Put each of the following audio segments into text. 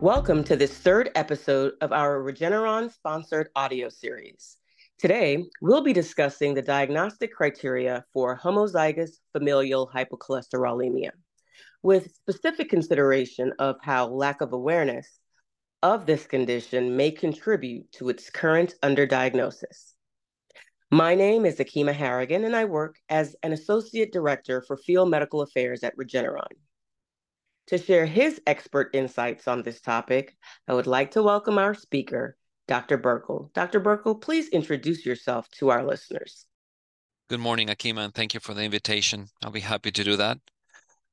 Welcome to this third episode of our Regeneron sponsored audio series. Today, we'll be discussing the diagnostic criteria for homozygous familial hypercholesterolemia, with specific consideration of how lack of awareness of this condition may contribute to its current underdiagnosis. My name is Akima Harrigan, and I work as an Associate Director for Field Medical Affairs at Regeneron. To share his expert insights on this topic, I would like to welcome our speaker, Dr. Burkle. Dr. Burkle, please introduce yourself to our listeners. Good morning, Akima, and thank you for the invitation. I'll be happy to do that.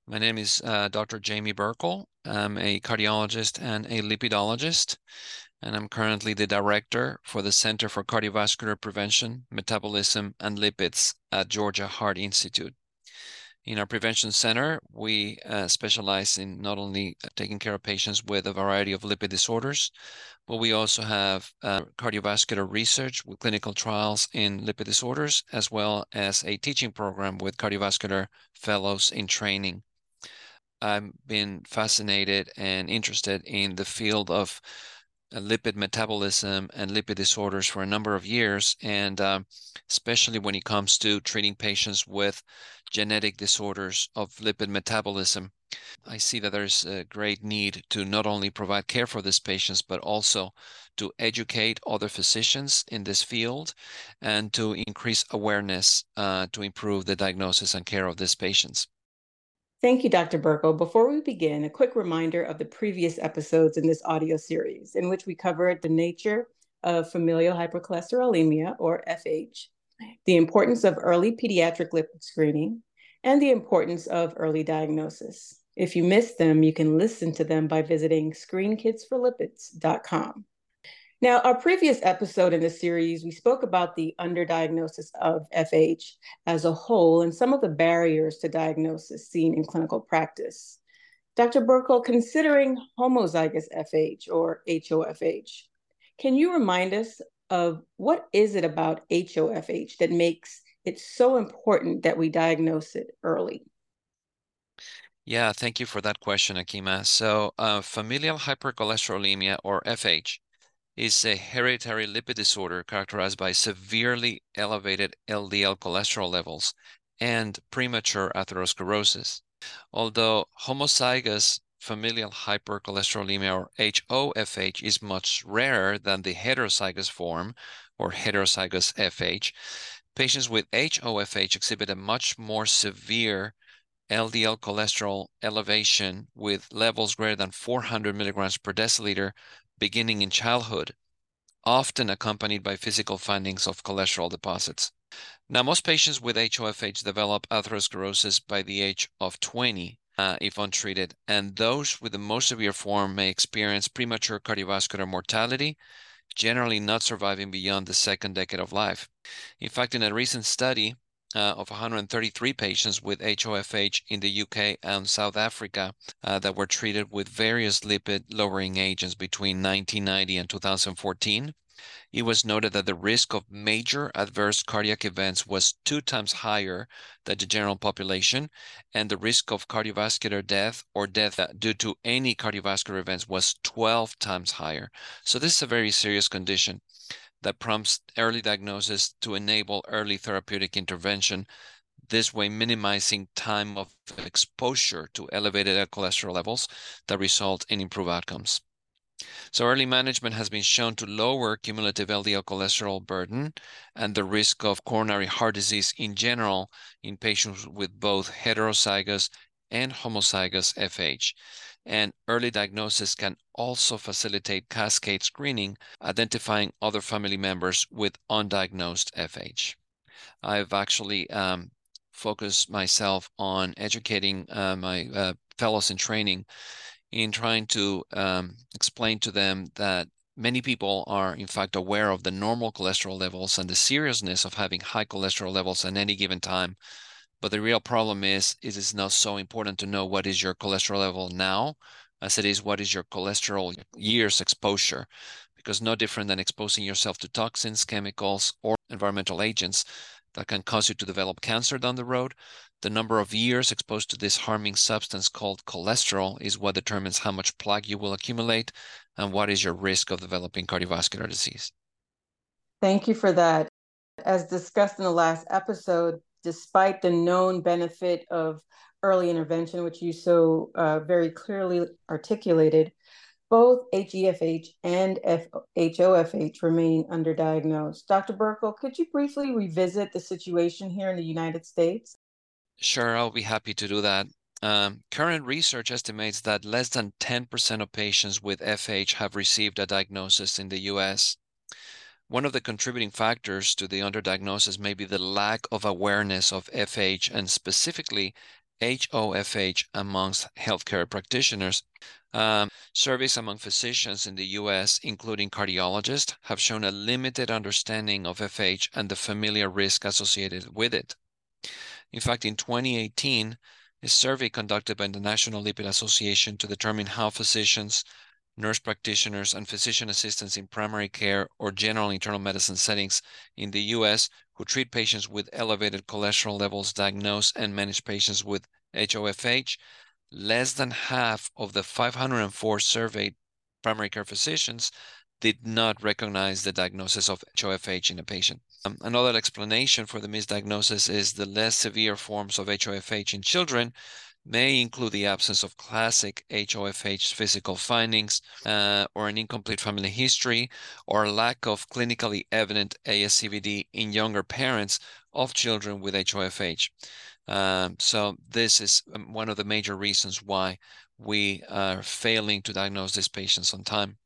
My name is uh, Dr. Jamie Burkle. I'm a cardiologist and a lipidologist, and I'm currently the director for the Center for Cardiovascular Prevention, Metabolism, and Lipids at Georgia Heart Institute. In our prevention center, we uh, specialize in not only taking care of patients with a variety of lipid disorders, but we also have uh, cardiovascular research with clinical trials in lipid disorders, as well as a teaching program with cardiovascular fellows in training. I've been fascinated and interested in the field of uh, lipid metabolism and lipid disorders for a number of years, and uh, especially when it comes to treating patients with genetic disorders of lipid metabolism. I see that there's a great need to not only provide care for these patients, but also to educate other physicians in this field and to increase awareness uh, to improve the diagnosis and care of these patients. Thank you, Dr. Burkle. Before we begin, a quick reminder of the previous episodes in this audio series, in which we covered the nature of familial hypercholesterolemia, or FH, the importance of early pediatric lipid screening, and the importance of early diagnosis. If you missed them, you can listen to them by visiting screenkidsforlipids.com. Now, our previous episode in the series, we spoke about the underdiagnosis of FH as a whole and some of the barriers to diagnosis seen in clinical practice. Dr. Burkle, considering homozygous FH or HoFH, can you remind us of what is it about HoFH that makes it so important that we diagnose it early? Yeah, thank you for that question, Akima. So, uh, familial hypercholesterolemia or FH is a hereditary lipid disorder characterized by severely elevated LDL cholesterol levels and premature atherosclerosis. Although homozygous familial hypercholesterolemia or HoFH is much rarer than the heterozygous form or heterozygous FH, patients with HoFH exhibit a much more severe LDL cholesterol elevation with levels greater than 400 milligrams per deciliter beginning in childhood, often accompanied by physical findings of cholesterol deposits. Now, most patients with HoFH develop atherosclerosis by the age of 20 uh, if untreated, and those with the most severe form may experience premature cardiovascular mortality, generally not surviving beyond the second decade of life. In fact, in a recent study, uh, of 133 patients with HoFH in the UK and South Africa uh, that were treated with various lipid lowering agents between 1990 and 2014. It was noted that the risk of major adverse cardiac events was two times higher than the general population, and the risk of cardiovascular death or death due to any cardiovascular events was 12 times higher. So, this is a very serious condition that prompts early diagnosis to enable early therapeutic intervention, this way minimizing time of exposure to elevated cholesterol levels that result in improved outcomes. So early management has been shown to lower cumulative LDL cholesterol burden and the risk of coronary heart disease in general in patients with both heterozygous and homozygous FH and early diagnosis can also facilitate cascade screening, identifying other family members with undiagnosed FH. I've actually um, focused myself on educating uh, my uh, fellows in training in trying to um, explain to them that many people are in fact aware of the normal cholesterol levels and the seriousness of having high cholesterol levels at any given time but the real problem is, is it's not so important to know what is your cholesterol level now as it is what is your cholesterol years exposure, because no different than exposing yourself to toxins, chemicals, or environmental agents that can cause you to develop cancer down the road. The number of years exposed to this harming substance called cholesterol is what determines how much plaque you will accumulate and what is your risk of developing cardiovascular disease. Thank you for that. As discussed in the last episode, despite the known benefit of early intervention, which you so uh, very clearly articulated, both HEFH and HOFH remain underdiagnosed. Dr. Burkle, could you briefly revisit the situation here in the United States? Sure, I'll be happy to do that. Um, current research estimates that less than 10% of patients with FH have received a diagnosis in the US. One of the contributing factors to the underdiagnosis may be the lack of awareness of FH and specifically HOFH amongst healthcare practitioners. Um, surveys among physicians in the US, including cardiologists, have shown a limited understanding of FH and the familial risk associated with it. In fact, in 2018, a survey conducted by the National Lipid Association to determine how physicians nurse practitioners, and physician assistants in primary care or general internal medicine settings in the U.S. who treat patients with elevated cholesterol levels, diagnose and manage patients with HOFH. Less than half of the 504 surveyed primary care physicians did not recognize the diagnosis of HOFH in a patient. Um, another explanation for the misdiagnosis is the less severe forms of HOFH in children may include the absence of classic HOFH physical findings uh, or an incomplete family history or lack of clinically evident ASCVD in younger parents of children with HOFH. Um, so this is um, one of the major reasons why we are failing to diagnose these patients on time.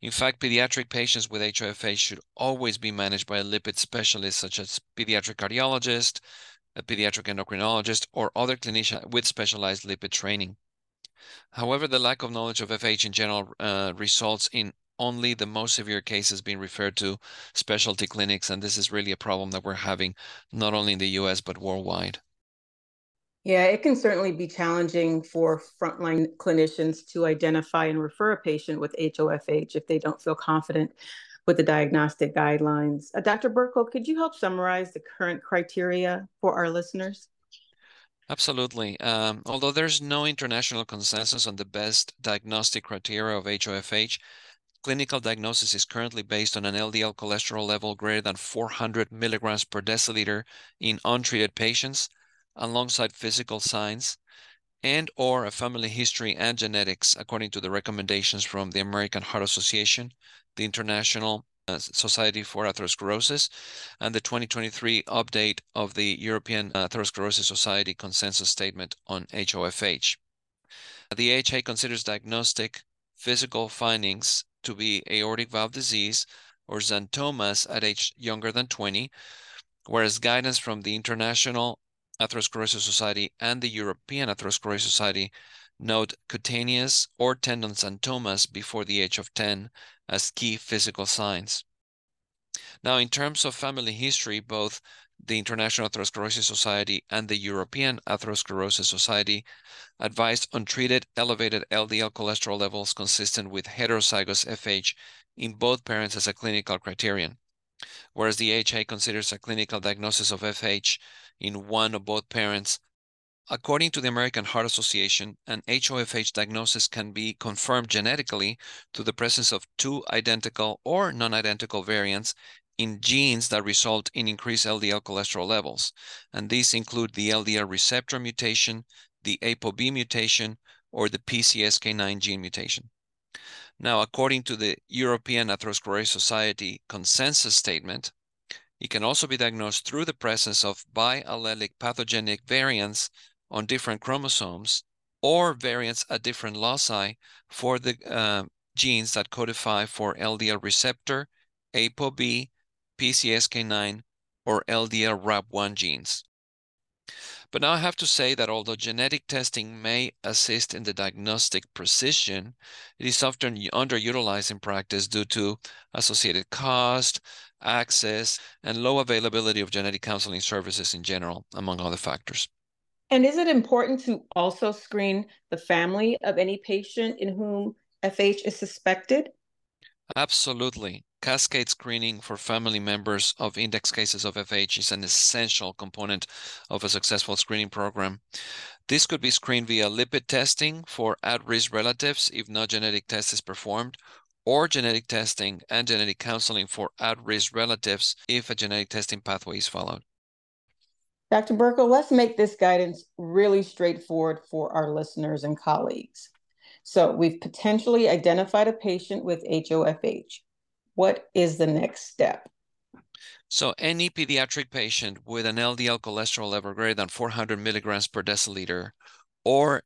In fact, pediatric patients with HOFH should always be managed by a lipid specialist such as pediatric cardiologist, a pediatric endocrinologist, or other clinician with specialized lipid training. However, the lack of knowledge of FH in general uh, results in only the most severe cases being referred to specialty clinics, and this is really a problem that we're having not only in the US but worldwide. Yeah, it can certainly be challenging for frontline clinicians to identify and refer a patient with HOFH if they don't feel confident with the diagnostic guidelines. Uh, Dr. Burkle, could you help summarize the current criteria for our listeners? Absolutely. Um, although there's no international consensus on the best diagnostic criteria of HOFH, clinical diagnosis is currently based on an LDL cholesterol level greater than 400 milligrams per deciliter in untreated patients, alongside physical signs, and or a family history and genetics according to the recommendations from the American Heart Association, the International uh, Society for Atherosclerosis, and the 2023 update of the European Atherosclerosis Society Consensus Statement on HOFH. The AHA considers diagnostic physical findings to be aortic valve disease or xanthomas at age younger than 20, whereas guidance from the International Atherosclerosis Society and the European Atherosclerosis Society note cutaneous or tendon xanthomas before the age of 10 as key physical signs. Now, in terms of family history, both the International Atherosclerosis Society and the European Atherosclerosis Society advised untreated elevated LDL cholesterol levels consistent with heterozygous FH in both parents as a clinical criterion, whereas the AHA considers a clinical diagnosis of FH in one or both parents According to the American Heart Association, an HOFH diagnosis can be confirmed genetically through the presence of two identical or non-identical variants in genes that result in increased LDL cholesterol levels. And these include the LDL receptor mutation, the ApoB mutation, or the PCSK9 gene mutation. Now, according to the European Atherosclerosis Society consensus statement, it can also be diagnosed through the presence of biallelic pathogenic variants on different chromosomes or variants at different loci for the uh, genes that codify for LDL receptor, ApoB, PCSK9, or LDL RAP1 genes. But now I have to say that although genetic testing may assist in the diagnostic precision, it is often underutilized in practice due to associated cost, access, and low availability of genetic counseling services in general, among other factors. And is it important to also screen the family of any patient in whom FH is suspected? Absolutely. Cascade screening for family members of index cases of FH is an essential component of a successful screening program. This could be screened via lipid testing for at-risk relatives if no genetic test is performed, or genetic testing and genetic counseling for at-risk relatives if a genetic testing pathway is followed. Dr. Burkle, let's make this guidance really straightforward for our listeners and colleagues. So we've potentially identified a patient with HoFH. What is the next step? So any pediatric patient with an LDL cholesterol level greater than 400 milligrams per deciliter or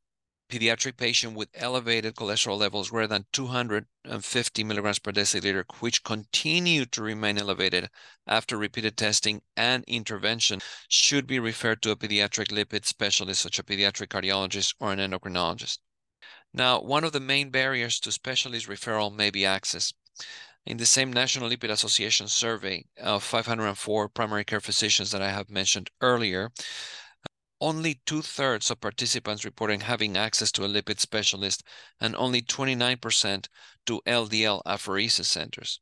pediatric patient with elevated cholesterol levels greater than 250 milligrams per deciliter, which continue to remain elevated after repeated testing and intervention, should be referred to a pediatric lipid specialist, such a pediatric cardiologist or an endocrinologist. Now, one of the main barriers to specialist referral may be access. In the same National Lipid Association survey of 504 primary care physicians that I have mentioned earlier, only two thirds of participants reporting having access to a lipid specialist and only 29% to LDL apheresis centers.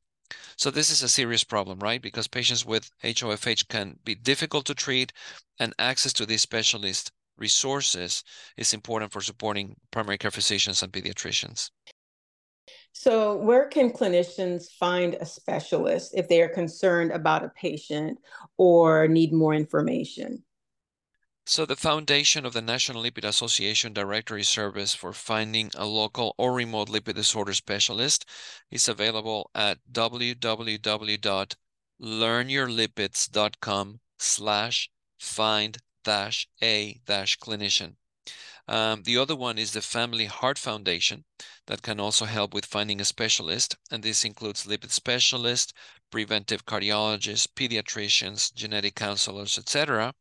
So this is a serious problem, right? Because patients with HoFH can be difficult to treat and access to these specialist resources is important for supporting primary care physicians and pediatricians. So, where can clinicians find a specialist if they are concerned about a patient or need more information? So, the foundation of the National Lipid Association Directory Service for finding a local or remote lipid disorder specialist is available at www.learnyourlipids.com slash find dash a dash clinician. Um, the other one is the Family Heart Foundation that can also help with finding a specialist. And this includes lipid specialists, preventive cardiologists, pediatricians, genetic counselors, etc.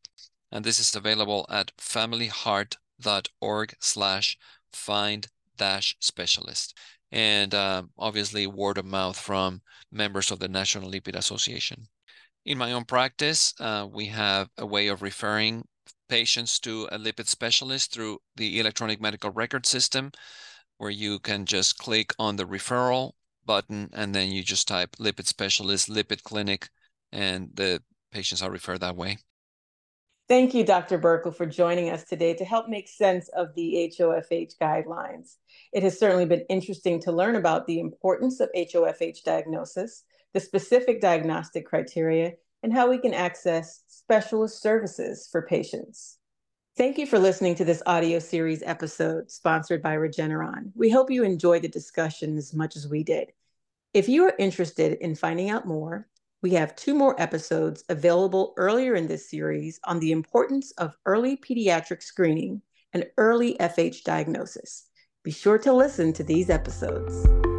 And this is available at familyheart.org slash find dash specialist. And uh, obviously word of mouth from members of the National Lipid Association. In my own practice, uh, we have a way of referring patients to a lipid specialist through the electronic medical record system, where you can just click on the referral button and then you just type lipid specialist, lipid clinic, and the patients are referred that way. Thank you, Dr. Burkle, for joining us today to help make sense of the HoFH guidelines. It has certainly been interesting to learn about the importance of HoFH diagnosis, the specific diagnostic criteria, and how we can access specialist services for patients. Thank you for listening to this audio series episode sponsored by Regeneron. We hope you enjoyed the discussion as much as we did. If you are interested in finding out more, we have two more episodes available earlier in this series on the importance of early pediatric screening and early FH diagnosis. Be sure to listen to these episodes.